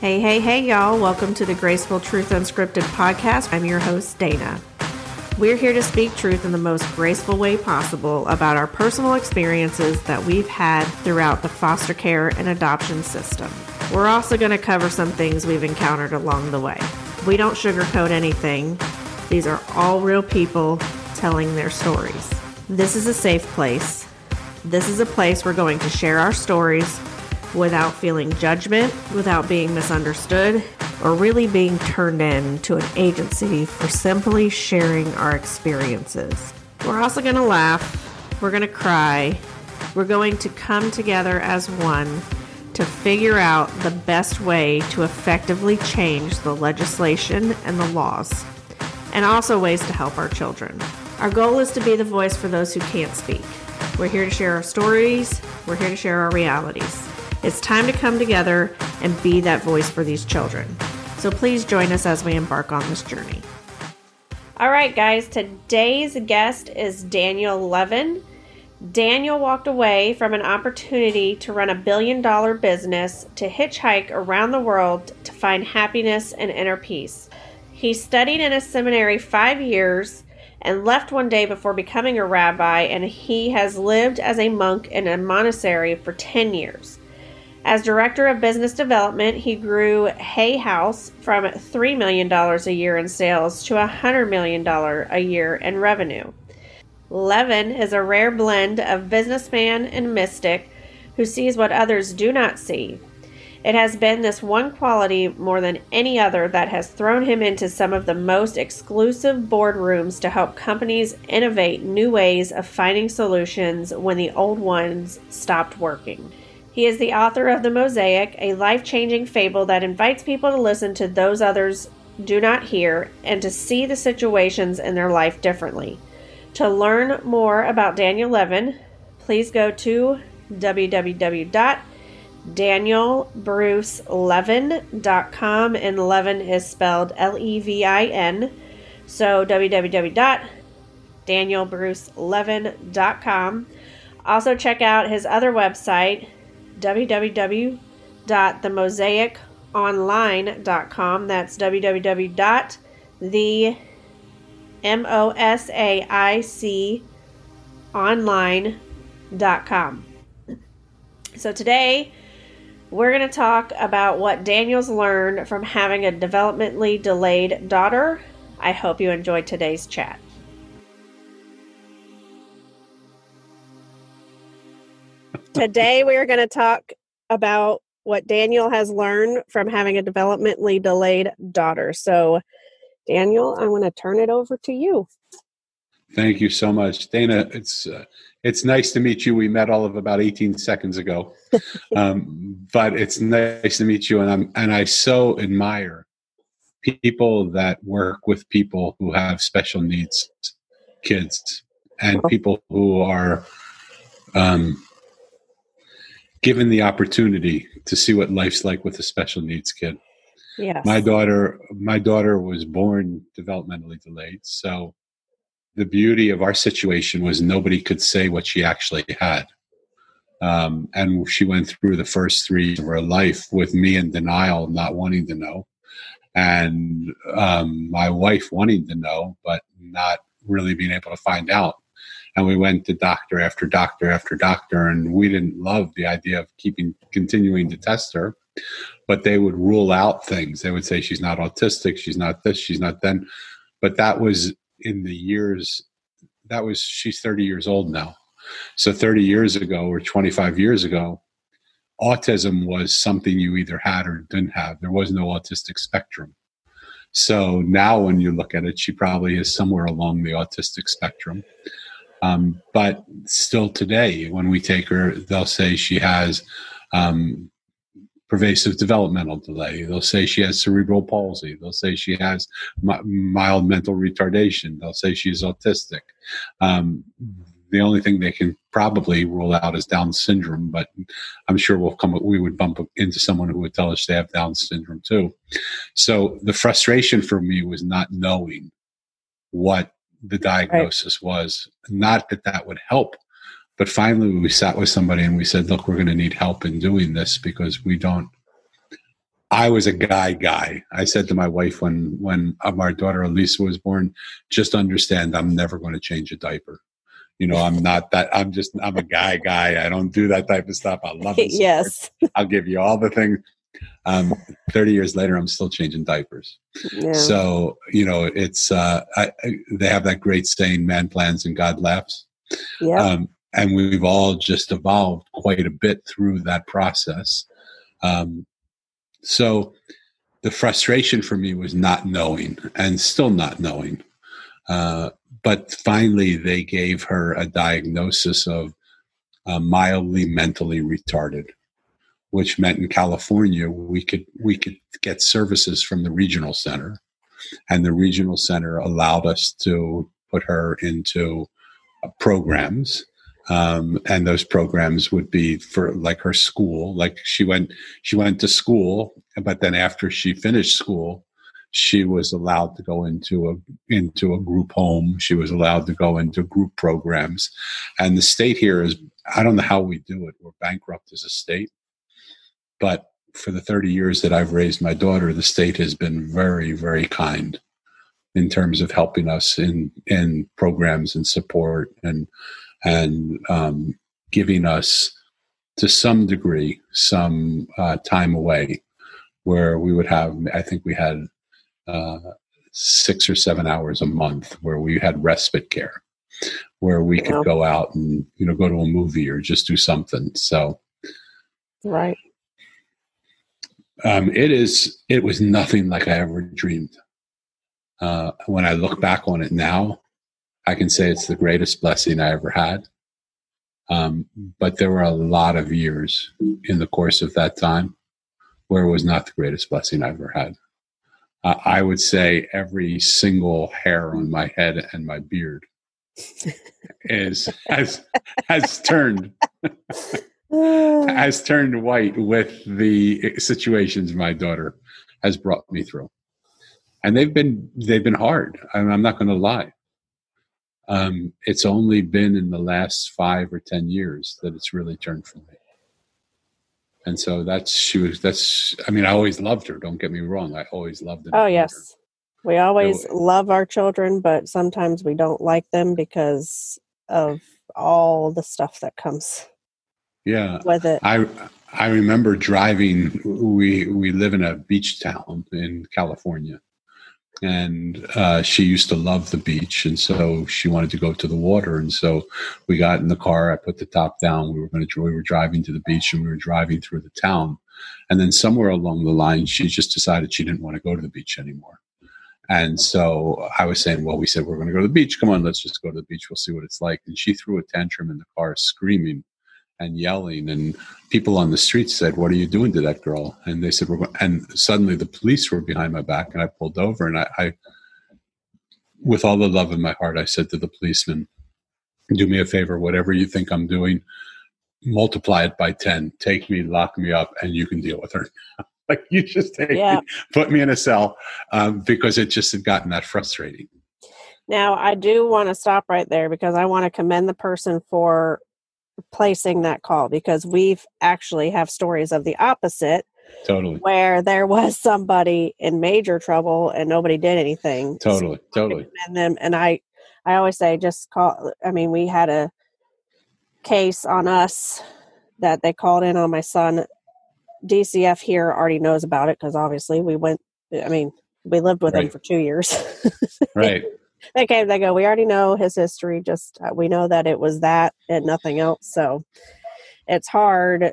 Hey, hey, hey, y'all. Welcome to the Graceful Truth Unscripted podcast. I'm your host, Dana. We're here to speak truth in the most graceful way possible about our personal experiences that we've had throughout the foster care and adoption system. We're also going to cover some things we've encountered along the way. We don't sugarcoat anything, these are all real people telling their stories. This is a safe place. This is a place we're going to share our stories without feeling judgment, without being misunderstood, or really being turned in to an agency for simply sharing our experiences. We're also going to laugh, we're going to cry, we're going to come together as one to figure out the best way to effectively change the legislation and the laws, and also ways to help our children. Our goal is to be the voice for those who can't speak. We're here to share our stories, we're here to share our realities. It's time to come together and be that voice for these children. So please join us as we embark on this journey. All right, guys, today's guest is Daniel Levin. Daniel walked away from an opportunity to run a billion dollar business to hitchhike around the world to find happiness and inner peace. He studied in a seminary five years and left one day before becoming a rabbi, and he has lived as a monk in a monastery for 10 years. As director of business development, he grew Hay House from $3 million a year in sales to $100 million a year in revenue. Levin is a rare blend of businessman and mystic who sees what others do not see. It has been this one quality more than any other that has thrown him into some of the most exclusive boardrooms to help companies innovate new ways of finding solutions when the old ones stopped working. He is the author of The Mosaic, a life changing fable that invites people to listen to those others do not hear and to see the situations in their life differently. To learn more about Daniel Levin, please go to www.danielbrucelevin.com and Levin is spelled L E V I N. So www.danielbrucelevin.com. Also check out his other website www.themosaiconline.com. That's www.themosaic So today we're going to talk about what Daniel's learned from having a developmentally delayed daughter. I hope you enjoyed today's chat. Today, we are going to talk about what Daniel has learned from having a developmentally delayed daughter. So, Daniel, I want to turn it over to you. Thank you so much, Dana. It's uh, it's nice to meet you. We met all of about 18 seconds ago, um, but it's nice to meet you, and I'm and I so admire people that work with people who have special needs, kids, and people who are um, given the opportunity to see what life's like with a special needs kid. Yes. My daughter my daughter was born developmentally delayed, so the beauty of our situation was nobody could say what she actually had. Um, and she went through the first three of her life with me in denial, not wanting to know, and um, my wife wanting to know, but not really being able to find out and we went to doctor after doctor after doctor and we didn't love the idea of keeping continuing to test her. But they would rule out things. They would say she's not autistic. She's not this. She's not then. But that was in the years that was she's 30 years old now. So 30 years ago or 25 years ago autism was something you either had or didn't have. There was no autistic spectrum. So now when you look at it she probably is somewhere along the autistic spectrum um, but still today, when we take her, they'll say she has um, pervasive developmental delay. They'll say she has cerebral palsy. They'll say she has mild mental retardation. They'll say she's autistic. Um, the only thing they can probably rule out is Down syndrome, but I'm sure we'll come. We would bump into someone who would tell us they have Down syndrome too. So the frustration for me was not knowing what the diagnosis right. was. Not that that would help, but finally we sat with somebody and we said, look, we're going to need help in doing this because we don't I was a guy guy. I said to my wife when when uh, our daughter Elisa was born, just understand I'm never going to change a diaper. You know, I'm not that. I'm just I'm a guy guy. I don't do that type of stuff. I love it. yes. I'll give you all the things. Um, Thirty years later, I'm still changing diapers. Yeah. So you know, it's uh, I, I, they have that great saying, "Man plans and God laughs." Yeah. Um, and we've all just evolved quite a bit through that process. Um, so the frustration for me was not knowing and still not knowing. Uh, but finally, they gave her a diagnosis of uh, mildly mentally retarded, which meant in California we could we could get services from the regional center, and the regional center allowed us to put her into uh, programs. Um, and those programs would be for like her school like she went she went to school but then after she finished school she was allowed to go into a into a group home. She was allowed to go into group programs. And the state here is i don't know how we do it. We're bankrupt as a state but for the 30 years that i've raised my daughter the state has been very very kind in terms of helping us in in programs and support and and um, giving us, to some degree, some uh, time away where we would have, I think we had uh, six or seven hours a month where we had respite care, where we could go out and, you know, go to a movie or just do something. So, right. Um, it is, it was nothing like I ever dreamed. Uh, when I look back on it now, I can say it's the greatest blessing I ever had. Um, but there were a lot of years in the course of that time where it was not the greatest blessing I ever had. Uh, I would say every single hair on my head and my beard is has has turned has turned white with the situations my daughter has brought me through, and they've been they've been hard. I'm not going to lie. Um, it's only been in the last five or ten years that it's really turned for me. And so that's she was that's I mean I always loved her. Don't get me wrong. I always loved her. Oh yes, her. we always so, love our children, but sometimes we don't like them because of all the stuff that comes. Yeah, with it. I I remember driving. We we live in a beach town in California, and uh, she used to love the beach and so she wanted to go to the water. And so we got in the car i put the top down we were going to we were driving to the beach and we were driving through the town. And then somewhere along the line she just decided she didn't want to go to the beach anymore. And so i was saying well we said we're going to go to the beach. Come on let's just go to the beach. We'll see what it's like. And she threw a tantrum in the car screaming and yelling and people on the street said what are you doing to that girl? And they said we're going and suddenly the police were behind my back and i pulled over and I, I with all the love in my heart i said to the policeman do me a favor whatever you think i'm doing multiply it by 10 take me lock me up and you can deal with her. Like you just take yeah. me put me in a cell um, because it just had gotten that frustrating. Now i do want to stop right there because i want to commend the person for placing that call because we've actually have stories of the opposite totally. where there was somebody in major trouble and nobody did anything totally so, totally. And then and i i always say just call i mean we had a case on us that they called in on my son. Dcf here already knows about it because obviously we went i mean we lived with right. him for two years. Right they came, they go, we already know his history. Just uh, we know that it was that and nothing else. So it's hard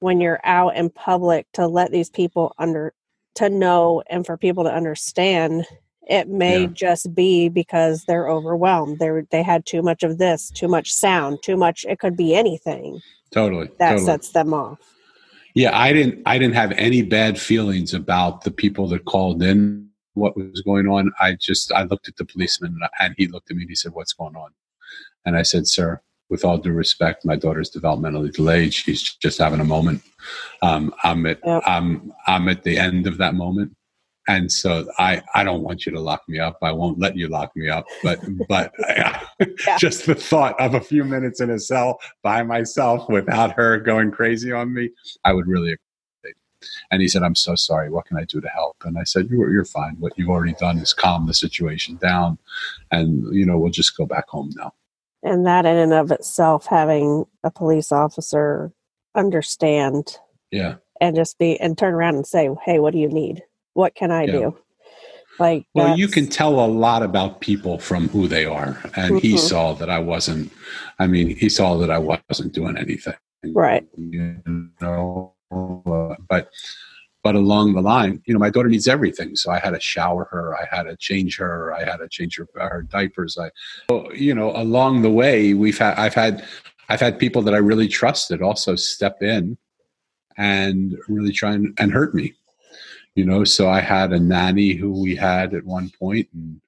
when you're out in public to let these people under to know and for people to understand it may yeah. just be because they're overwhelmed they they had too much of this too much sound too much it could be anything totally that totally. sets them off yeah i didn't i didn't have any bad feelings about the people that called in what was going on, I just I looked at the policeman and he looked at me and he said, "What's going on?" And I said, "Sir, with all due respect, my daughter's developmentally delayed. She's just having a moment. Um, I'm at yep. I'm I'm at the end of that moment." And so I, I don't want you to lock me up. I won't let you lock me up. But but yeah. just the thought of a few minutes in a cell by myself without her going crazy on me, I would really And he said, I'm so sorry. What can I do to help? And I said, You're, you're fine. What you've already done is calm the situation down. And, you know, we'll just go back home now. And that in and of itself, having a police officer understand. Yeah. And just be, and turn around and say, Hey, what do you need? What can I yeah. do? Like, well, you can tell a lot about people from who they are. And mm-hmm. he saw that I wasn't, I mean, he saw that I wasn't doing anything. Right. You know, but but along the line, you know, my daughter needs everything. So I had to shower her, I had to change her, I had to change her, her diapers. I, you know, along the way, we've had, I've had, I've had people that I really trusted also step in and really try and, and hurt me. You know, so I had a nanny who we had at one point, and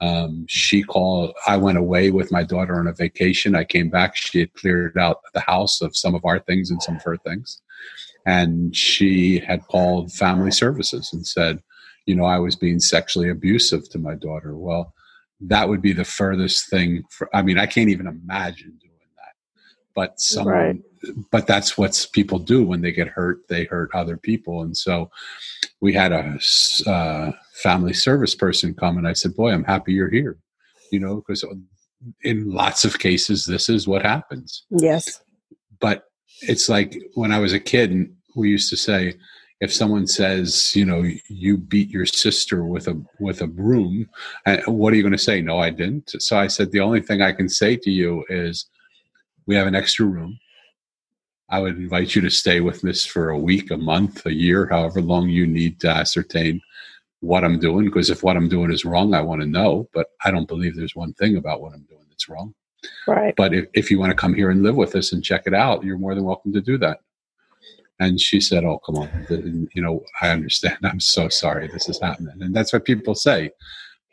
um, she called. I went away with my daughter on a vacation. I came back. She had cleared out the house of some of our things and some of her things and she had called family services and said, you know, I was being sexually abusive to my daughter. Well, that would be the furthest thing for, I mean, I can't even imagine doing that. But someone, right. but that's what people do when they get hurt. They hurt other people. And so we had a uh, family service person come and I said, boy, I'm happy you're here, you know, because in lots of cases, this is what happens. Yes. But it's like when I was a kid, we used to say, if someone says, you know, you beat your sister with a with a broom, what are you going to say? No, I didn't. So I said, the only thing I can say to you is, we have an extra room. I would invite you to stay with this for a week, a month, a year, however long you need to ascertain what I'm doing. Because if what I'm doing is wrong, I want to know. But I don't believe there's one thing about what I'm doing that's wrong. Right. But if, if you want to come here and live with us and check it out, you're more than welcome to do that. And she said, Oh, come on. You know, I understand. I'm so sorry this is happening. And that's what people say.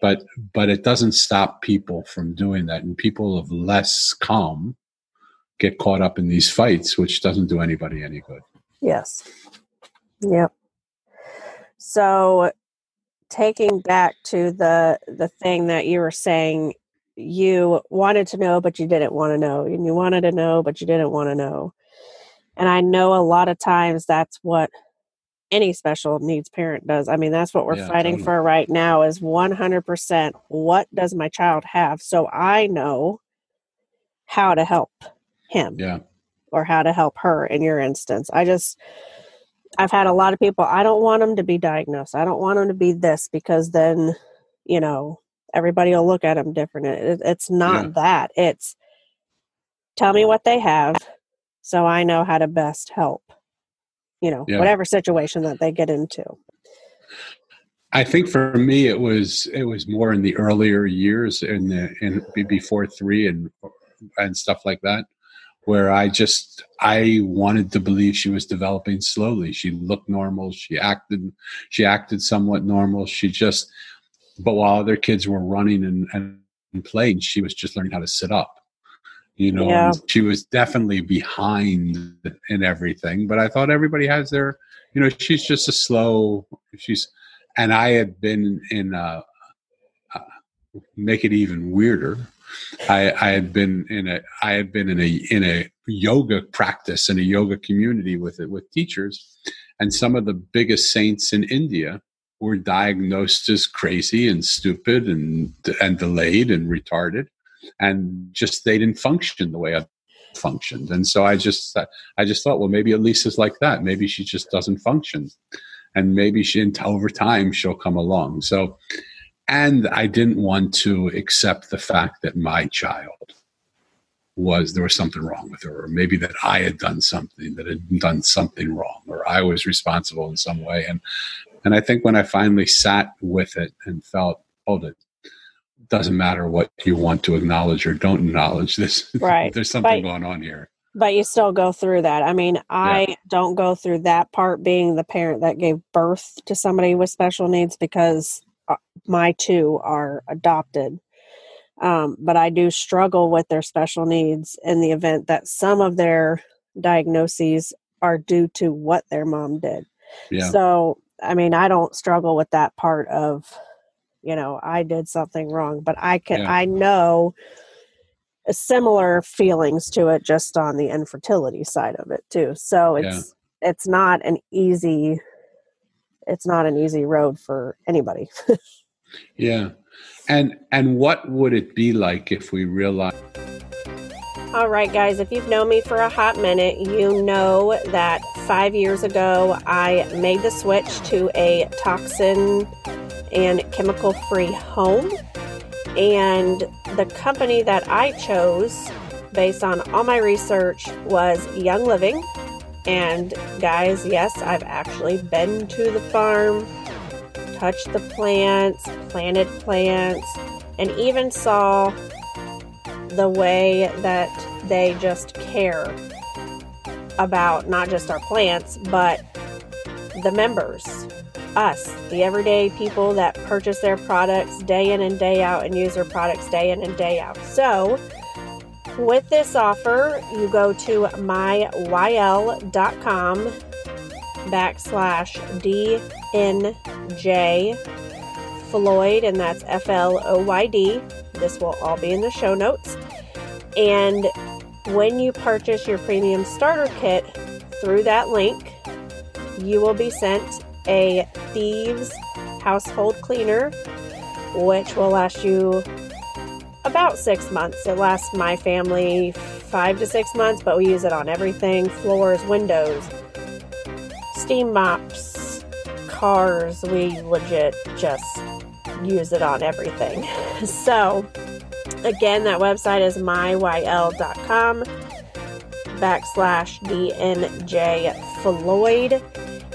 But but it doesn't stop people from doing that. And people of less calm get caught up in these fights, which doesn't do anybody any good. Yes. Yep. So taking back to the the thing that you were saying you wanted to know but you didn't want to know and you wanted to know but you didn't want to know. And i know a lot of times that's what any special needs parent does. I mean that's what we're yeah, fighting totally. for right now is 100% what does my child have so i know how to help him yeah. or how to help her in your instance. I just i've had a lot of people i don't want them to be diagnosed. I don't want them to be this because then you know everybody will look at them different. It, it's not yeah. that. It's tell me what they have so I know how to best help, you know, yeah. whatever situation that they get into. I think for me it was it was more in the earlier years in the in before three and and stuff like that where I just I wanted to believe she was developing slowly. She looked normal. She acted she acted somewhat normal. She just but while other kids were running and, and playing, she was just learning how to sit up. You know, yeah. she was definitely behind in everything. But I thought everybody has their, you know, she's just a slow. She's, and I had been in a, uh, make it even weirder. I, I had been in a I had been in a in a yoga practice in a yoga community with it with teachers, and some of the biggest saints in India were diagnosed as crazy and stupid and and delayed and retarded and just they didn't function the way I functioned. And so I just uh, I just thought well maybe Elisa's like that. Maybe she just doesn't function. And maybe she over time she'll come along. So and I didn't want to accept the fact that my child was there was something wrong with her or maybe that I had done something that had done something wrong or I was responsible in some way. And and I think when I finally sat with it and felt, hold it, doesn't matter what you want to acknowledge or don't acknowledge this. Right. There's something but, going on here. But you still go through that. I mean, I yeah. don't go through that part being the parent that gave birth to somebody with special needs because uh, my two are adopted. Um, but I do struggle with their special needs in the event that some of their diagnoses are due to what their mom did. Yeah. So I mean, I don't struggle with that part of, you know, I did something wrong, but I can, yeah. I know similar feelings to it just on the infertility side of it too. So it's, it's not an easy it's not an easy road for anybody. yeah. And and what would it be like if we realized all right, guys, if you've known me for a hot minute, you know that five years ago I made the switch to a toxin and chemical free home. And the company that I chose, based on all my research, was Young Living. And guys, yes, I've actually been to the farm, touched the plants, planted plants, and even saw the way that they just care about not just our plants, but the members, us, the everyday people that purchase their products day in and day out and use their products day in and day out. So, with this offer, you go to myyl.com backslash DNJ Floyd, and that's F L O Y D. This will all be in the show notes. And when you purchase your premium starter kit through that link, you will be sent a Thieves household cleaner, which will last you about six months. It lasts my family five to six months, but we use it on everything floors, windows, steam mops, cars. We legit just use it on everything. So, again, that website is myyl.com backslash DNJ Floyd.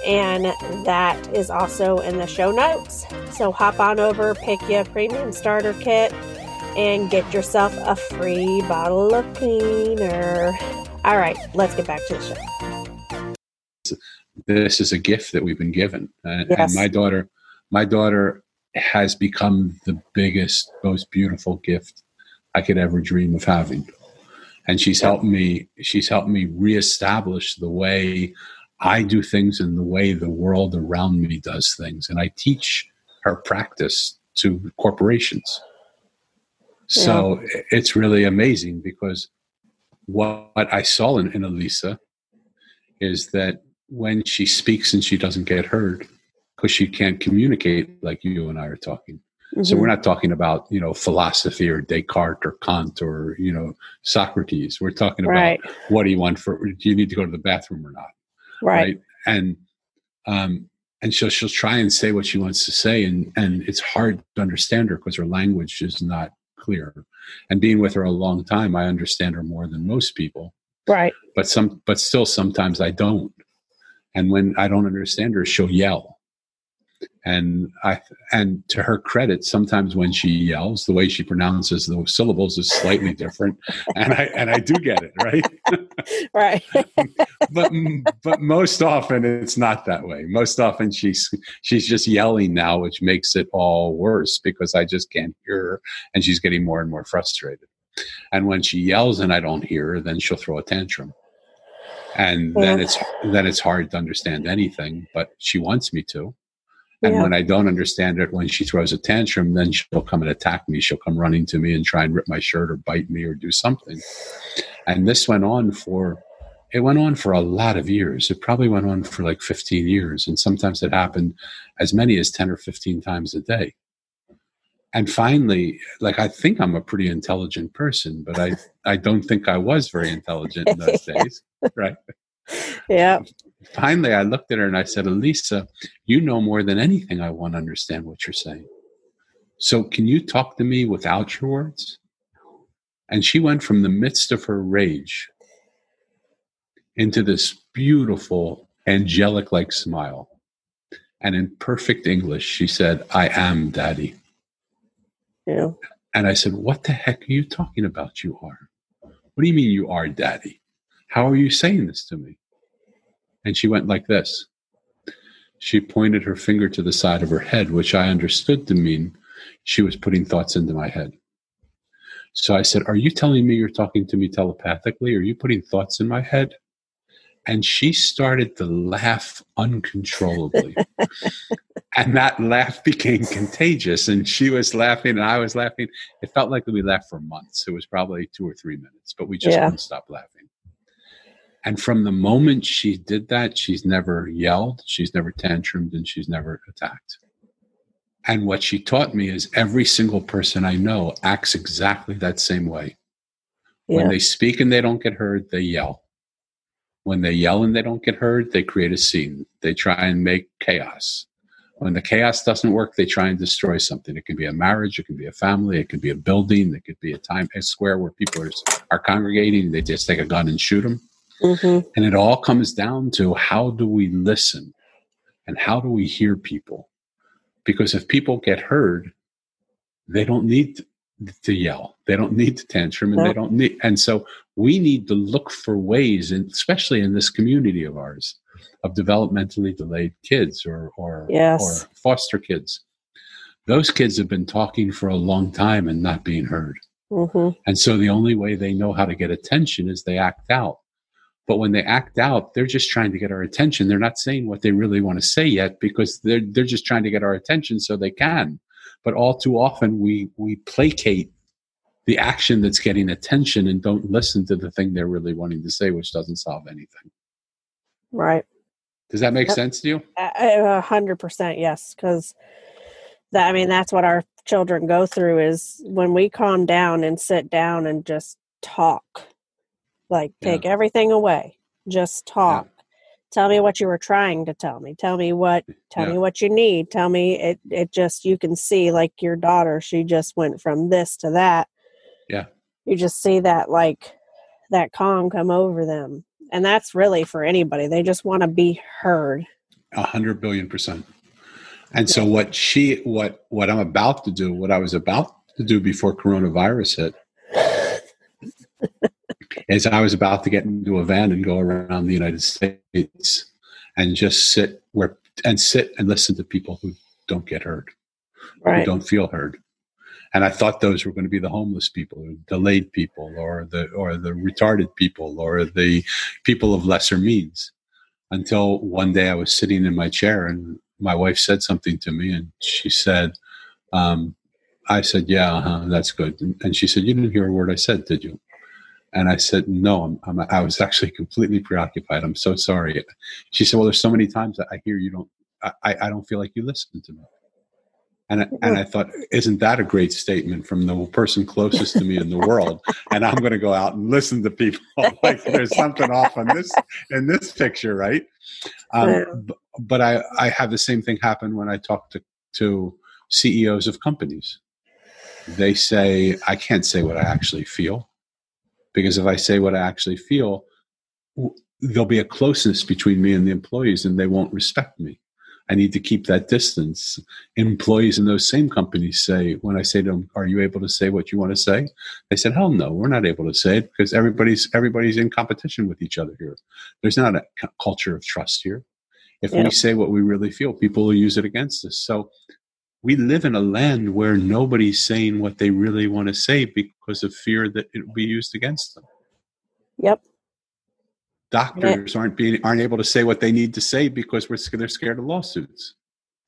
And that is also in the show notes. So hop on over, pick your premium starter kit, and get yourself a free bottle of cleaner. All right, let's get back to the show. This is a gift that we've been given. Uh, yes. And my daughter, my daughter has become the biggest, most beautiful gift I could ever dream of having. And she's helped me, she's helped me reestablish the way I do things and the way the world around me does things. And I teach her practice to corporations. So yeah. it's really amazing because what I saw in, in Elisa is that when she speaks and she doesn't get heard because she can't communicate like you and I are talking. Mm-hmm. So we're not talking about, you know, philosophy or Descartes or Kant or, you know, Socrates. We're talking about right. what do you want for do you need to go to the bathroom or not? Right. right? And um and she'll she'll try and say what she wants to say and and it's hard to understand her because her language is not clear. And being with her a long time, I understand her more than most people. Right. But some but still sometimes I don't. And when I don't understand her, she'll yell and I and to her credit, sometimes when she yells, the way she pronounces those syllables is slightly different, and I and I do get it right. right. but but most often it's not that way. Most often she's she's just yelling now, which makes it all worse because I just can't hear her, and she's getting more and more frustrated. And when she yells and I don't hear her, then she'll throw a tantrum and then it's then it's hard to understand anything but she wants me to and yeah. when I don't understand it, when she throws a tantrum, then she'll come and attack me. She'll come running to me and try and rip my shirt or bite me or do something. And this went on for, it went on for a lot of years. It probably went on for like 15 years. And sometimes it happened as many as 10 or 15 times a day. And finally, like I think I'm a pretty intelligent person, but I, I don't think I was very intelligent in those days. Right. Yeah finally, I looked at her and I said, Elisa, you know more than anything. I want to understand what you're saying. So, can you talk to me without your words? And she went from the midst of her rage into this beautiful, angelic like smile. And in perfect English, she said, I am daddy. Yeah. And I said, What the heck are you talking about? You are. What do you mean you are daddy? How are you saying this to me? And she went like this. She pointed her finger to the side of her head, which I understood to mean she was putting thoughts into my head. So I said, Are you telling me you're talking to me telepathically? Are you putting thoughts in my head? And she started to laugh uncontrollably. and that laugh became contagious. And she was laughing and I was laughing. It felt like we laughed for months. It was probably two or three minutes, but we just yeah. couldn't stop laughing. And from the moment she did that, she's never yelled, she's never tantrumed, and she's never attacked. And what she taught me is every single person I know acts exactly that same way. Yeah. When they speak and they don't get heard, they yell. When they yell and they don't get heard, they create a scene. They try and make chaos. When the chaos doesn't work, they try and destroy something. It can be a marriage, it can be a family, it can be a building, it could be a time, a square where people are, are congregating. They just take a gun and shoot them. Mm-hmm. And it all comes down to how do we listen and how do we hear people? Because if people get heard, they don't need to yell. They don't need to tantrum and they don't need and so we need to look for ways and especially in this community of ours of developmentally delayed kids or or, yes. or foster kids. Those kids have been talking for a long time and not being heard. Mm-hmm. And so the only way they know how to get attention is they act out. But when they act out, they're just trying to get our attention. They're not saying what they really want to say yet because they're they're just trying to get our attention so they can. But all too often we we placate the action that's getting attention and don't listen to the thing they're really wanting to say, which doesn't solve anything. Right. Does that make yep. sense to you? A hundred percent, yes. Because that I mean, that's what our children go through is when we calm down and sit down and just talk like, take yeah. everything away. Just talk. Yeah. Tell me what you were trying to tell me. Tell me what tell yeah. me what you need. Tell me it it just you can see like your daughter, she just went from this to that. Yeah. You just see that like that calm come over them. And that's really for anybody. They just want to be heard. A hundred billion percent. And so what she what what I'm about to do, what I was about to do before coronavirus hit is I was about to get into a van and go around the United States and just sit where and sit and listen to people who don't get heard, right. who don't feel heard. And I thought those were going to be the homeless people, or delayed people, or the or the retarded people, or the people of lesser means. Until one day I was sitting in my chair and my wife said something to me, and she said, um, "I said, yeah, uh-huh, that's good." And she said, "You didn't hear a word I said, did you?" And I said, no, I'm, I'm, i was actually completely preoccupied. I'm so sorry. She said, well, there's so many times that I hear you don't, I, I don't feel like you listen to me. And I, and I thought, isn't that a great statement from the person closest to me in the world? And I'm going to go out and listen to people. like there's something off on this in this picture, right? Um, but I, I have the same thing happen when I talk to to CEOs of companies. They say, I can't say what I actually feel because if I say what I actually feel, there'll be a closeness between me and the employees and they won't respect me. I need to keep that distance. Employees in those same companies say, when I say to them, "Are you able to say what you want to say?" They said, "Hell no, we're not able to say it because everybody's everybody's in competition with each other here. There's not a culture of trust here. If yeah. we say what we really feel, people will use it against us. So we live in a land where nobody's saying what they really want to say because of fear that it will be used against them. Yep. Doctors aren't being aren't able to say what they need to say because we're they're scared of lawsuits.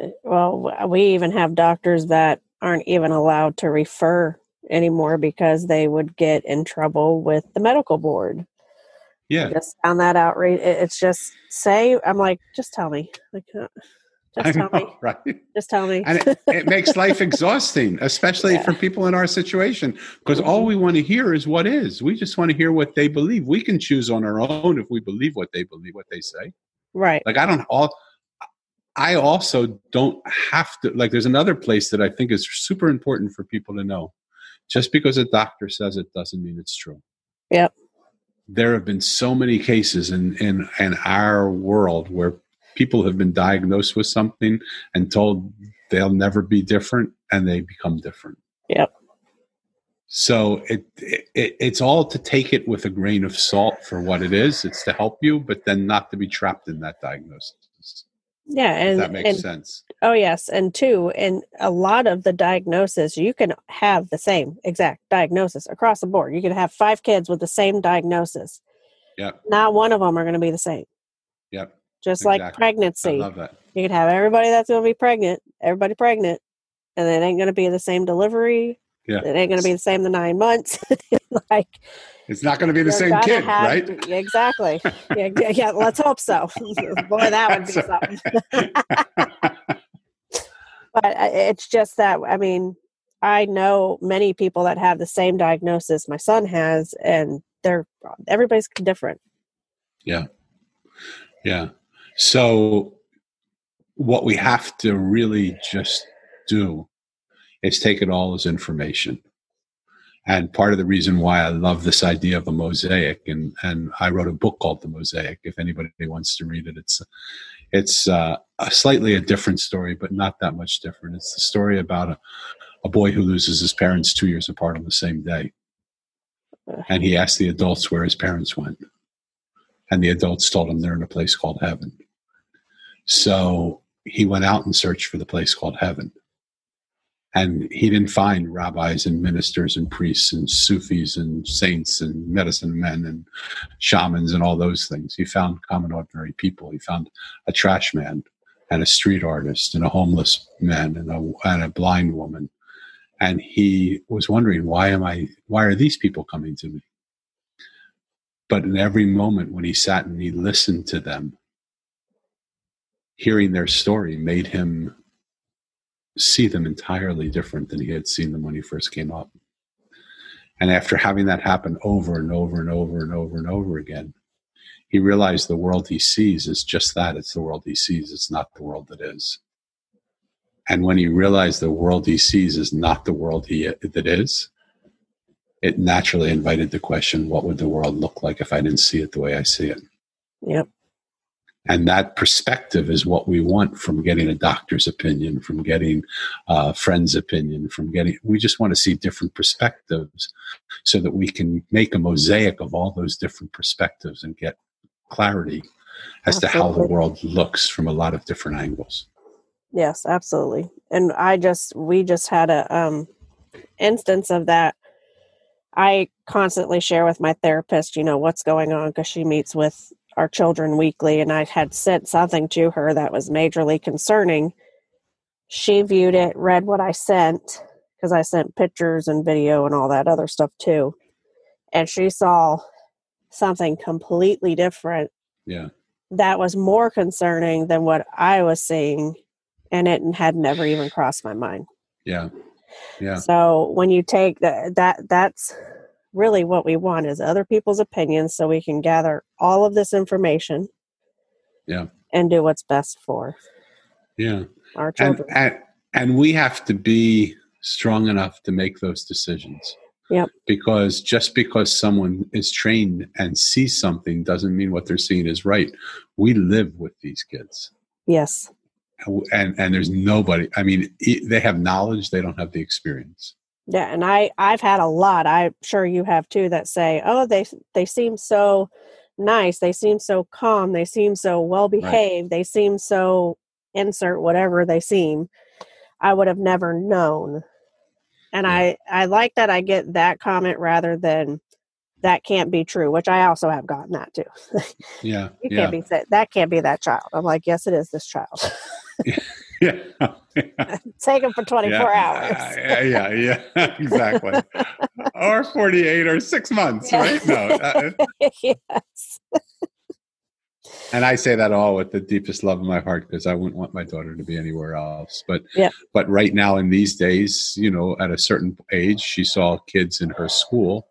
Uh, well, we even have doctors that aren't even allowed to refer anymore because they would get in trouble with the medical board. Yeah, I just found that out. It's just say I'm like, just tell me. Like, just tell me. Right. Just tell me. and it, it makes life exhausting, especially yeah. for people in our situation, because mm-hmm. all we want to hear is what is. We just want to hear what they believe. We can choose on our own if we believe what they believe, what they say. Right. Like I don't all. I also don't have to. Like, there's another place that I think is super important for people to know. Just because a doctor says it doesn't mean it's true. Yep. There have been so many cases in in in our world where people have been diagnosed with something and told they'll never be different and they become different. Yep. So it, it it's all to take it with a grain of salt for what it is. It's to help you, but then not to be trapped in that diagnosis. Yeah, and that makes and, sense. Oh yes, and two, and a lot of the diagnosis you can have the same exact diagnosis across the board. You can have five kids with the same diagnosis. Yeah. Not one of them are going to be the same. Just exactly. like pregnancy. I love that. You could have everybody that's going to be pregnant, everybody pregnant, and it ain't going to be the same delivery. Yeah. It ain't going to be the same the nine months. like it's not going to be the same kid, right? Exactly. yeah, yeah, let's hope so. Boy, that would be something. but uh, it's just that I mean, I know many people that have the same diagnosis my son has, and they're everybody's different. Yeah, yeah. So, what we have to really just do is take it all as information. And part of the reason why I love this idea of a mosaic, and, and I wrote a book called The Mosaic. If anybody wants to read it, it's it's uh, a slightly a different story, but not that much different. It's the story about a, a boy who loses his parents two years apart on the same day, and he asked the adults where his parents went, and the adults told him they're in a place called heaven. So he went out and searched for the place called heaven and he didn't find rabbis and ministers and priests and Sufis and saints and medicine men and shamans and all those things. He found common ordinary people. He found a trash man and a street artist and a homeless man and a, and a blind woman. And he was wondering, why am I, why are these people coming to me? But in every moment when he sat and he listened to them, hearing their story made him see them entirely different than he had seen them when he first came up. And after having that happen over and over and over and over and over again, he realized the world he sees is just that it's the world he sees, it's not the world that is. And when he realized the world he sees is not the world he that is, it naturally invited the question, what would the world look like if I didn't see it the way I see it? Yep. And that perspective is what we want from getting a doctor's opinion, from getting a friend's opinion, from getting, we just want to see different perspectives so that we can make a mosaic of all those different perspectives and get clarity as absolutely. to how the world looks from a lot of different angles. Yes, absolutely. And I just, we just had a um, instance of that. I constantly share with my therapist, you know, what's going on because she meets with our children weekly, and I had sent something to her that was majorly concerning. She viewed it, read what I sent, because I sent pictures and video and all that other stuff too. And she saw something completely different. Yeah. That was more concerning than what I was seeing, and it had never even crossed my mind. Yeah. Yeah. So when you take that, that that's really what we want is other people's opinions so we can gather all of this information yeah and do what's best for yeah our children and, and, and we have to be strong enough to make those decisions Yep. Because just because someone is trained and sees something doesn't mean what they're seeing is right. We live with these kids. Yes. And and there's nobody. I mean, they have knowledge. They don't have the experience. Yeah, and I I've had a lot. I'm sure you have too that say, "Oh, they they seem so nice. They seem so calm. They seem so well behaved. Right. They seem so insert whatever they seem." I would have never known. And yeah. I I like that I get that comment rather than that can't be true, which I also have gotten that too. Yeah. you yeah. can't be that can't be that child. I'm like, yes, it is this child. yeah. Take them for 24 yeah. hours. yeah, yeah, yeah, exactly. or 48 or six months, right? No. Uh, uh, yes. and I say that all with the deepest love in my heart because I wouldn't want my daughter to be anywhere else. But yeah. but right now in these days, you know, at a certain age, she saw kids in her school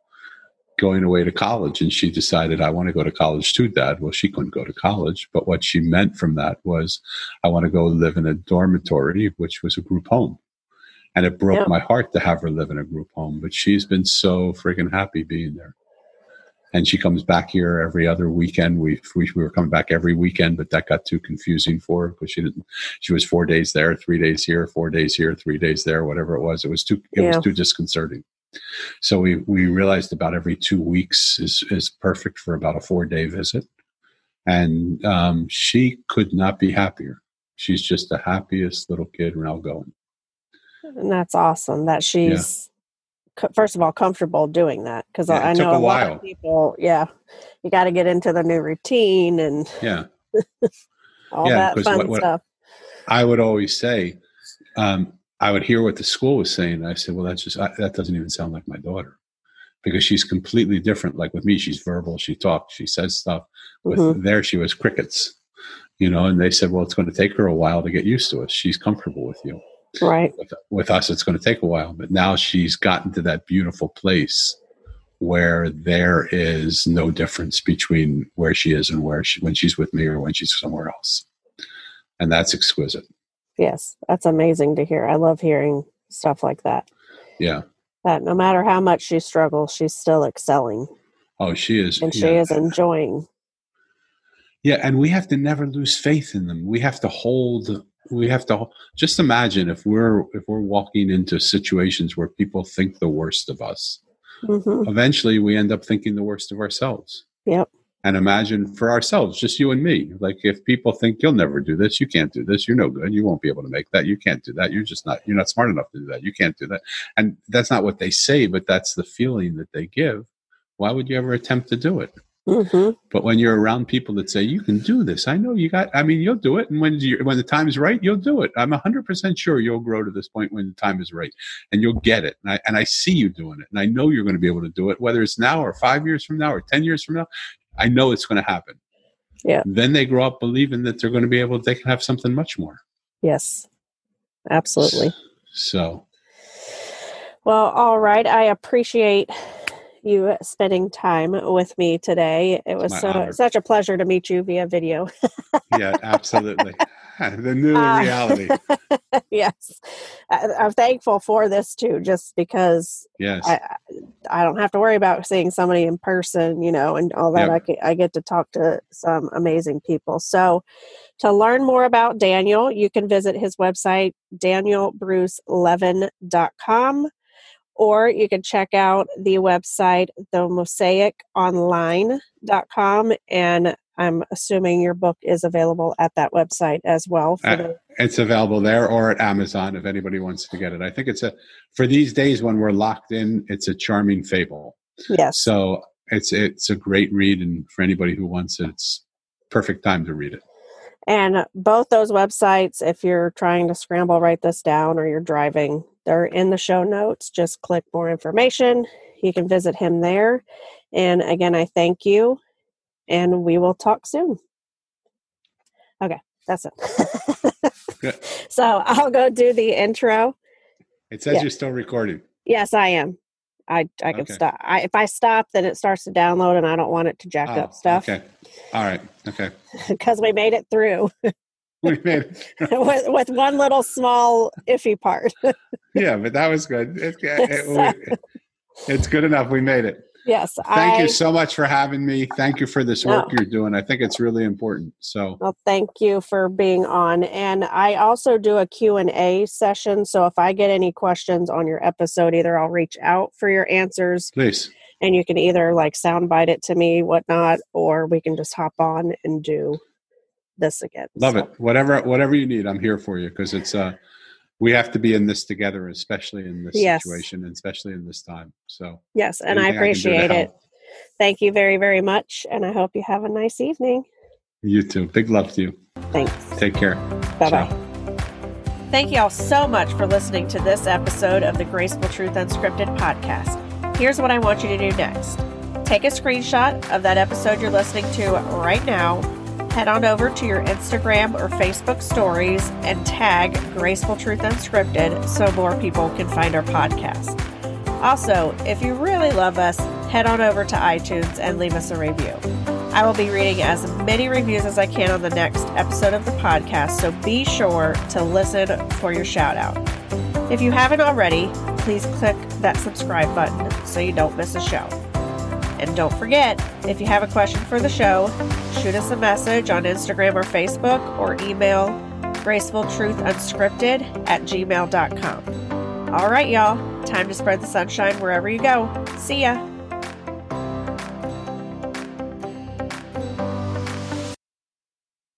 going away to college and she decided i want to go to college too dad. Well she couldn't go to college but what she meant from that was i want to go live in a dormitory which was a group home. And it broke my heart to have her live in a group home but she's been so freaking happy being there. And she comes back here every other weekend. We, we, we were coming back every weekend but that got too confusing for her because she didn't she was four days there three days here four days here three days there whatever it was. It was too it yeah. was too disconcerting so we, we realized about every two weeks is, is perfect for about a four day visit. And um, she could not be happier. She's just the happiest little kid now going. And that's awesome that she's, yeah. first of all, comfortable doing that. Because yeah, I know a, a lot of people, yeah, you got to get into the new routine and yeah, all yeah, that fun what, what stuff. I would always say, um, I would hear what the school was saying. And I said, well, that's just, I, that doesn't even sound like my daughter because she's completely different. Like with me, she's verbal, she talks, she says stuff. With Mhm. there, she was crickets, you know, and they said, well, it's going to take her a while to get used to us. She's comfortable with you. Right. With, with us, it's going to take a while, but now she's gotten to that beautiful place where there is no difference between where she is and where she, when she's with me or when she's somewhere else. And that's exquisite. Yes. That's amazing to hear. I love hearing stuff like that. Yeah. That no matter how much she struggles, she's still excelling Oh, she is. and she yeah. is enjoying. Yeah, and we have to never lose faith in them. We have to hold. We have to just imagine if we're if we're walking into situations where people think the worst of us. hmm Eventually, we end up thinking the worst of ourselves. Yep. And imagine for ourselves, just you and me. Like if people think you'll never do this, you can't do this. You're no good. You won't be able to make that. You can't do that. You're just not. You're not smart enough to do that. You can't do that. And that's not what they say, but that's the feeling that they give. Why would you ever attempt to do it? hmm But when you're around people that say you can do this, I know you got. I mean, you'll do it, and when you when the time is right, you'll do it. I'm 100 percent sure you'll grow to this point when the time is right, and you'll get it. And I and I see you doing it, and I know you're going to be able to do it, whether it's now or five years from now or 10 years from now. I know it's going to happen. Yeah. Then they grow up believing that they're going to be able. They can have something much more. Yes. Absolutely. So Well, all right. I appreciate you spending time with me today. It was so, honor. such a pleasure to meet you via video. yeah, absolutely. the new Uh, reality. yes. I, I'm thankful for this too, just because Yes. I, I don't have to worry about seeing somebody in person, you know, and all that. Yep. I, get, I get to talk to some amazing people. So, to learn more about Daniel, you can visit his website, danielbrucelevin.com, or you can check out the website, themosaiconline.com. And I'm assuming your book is available at that website as well. For Uh, It's available there or at Amazon if anybody wants to get it. I think it's a for these days when we're locked in, it's a charming fable. yes. So it's it's a great read, and for anybody who wants it, it's perfect time to read it. And both those websites, if you're trying to scramble write this down or you're driving, they're in the show notes. Just click more information. You can visit him there. And again, I thank you, and we will talk soon. Okay, that's it. So I'll go do the intro. It says Yeah. you're still recording. Yes, I am. I I can Okay. stop. I, if I stop, then it starts to download, and I don't want it to jack Oh, up stuff Okay. All right. Okay. because we made it through We made it. with, with one little small iffy part. yeah, but that was good. It, it- it's good enough. We made it. Yes, Thank I, you so much for having me. Thank you for this work No. you're doing. I think it's really important. So Well, thank you for being on. And I also do a Q&A session. So if I get any questions on your episode, either I'll reach out for your answers please. and you can either like soundbite it to me, whatnot, or we can just hop on and do this again. Love So, it. Whatever whatever you need, I'm here for you because it's uh we have to be in this together, especially in this Yes. situation and especially in this time. So Yes, and I anything can do to appreciate it. Thank you very, very much. And I hope you have a nice evening. You too. Big love to you. Thanks. Take care. Bye bye. Thank you all so much for listening to this episode of the Graceful Truth Unscripted podcast. Here's what I want you to do next take a screenshot of that episode you're listening to right now, head on over to your Instagram or Facebook stories, and tag Graceful Truth Unscripted so more people can find our podcast. Also, if you really love us, head on over to iTunes and leave us a review. I will be reading as many reviews as I can on the next episode of the podcast, so be sure to listen for your shout out. If you haven't already, please click that subscribe button so you don't miss a show. And don't forget, if you have a question for the show, shoot us a message on Instagram or Facebook or email gracefultruthUnscripted at gmail.com. All right, y'all, time to spread the sunshine wherever you go. See ya.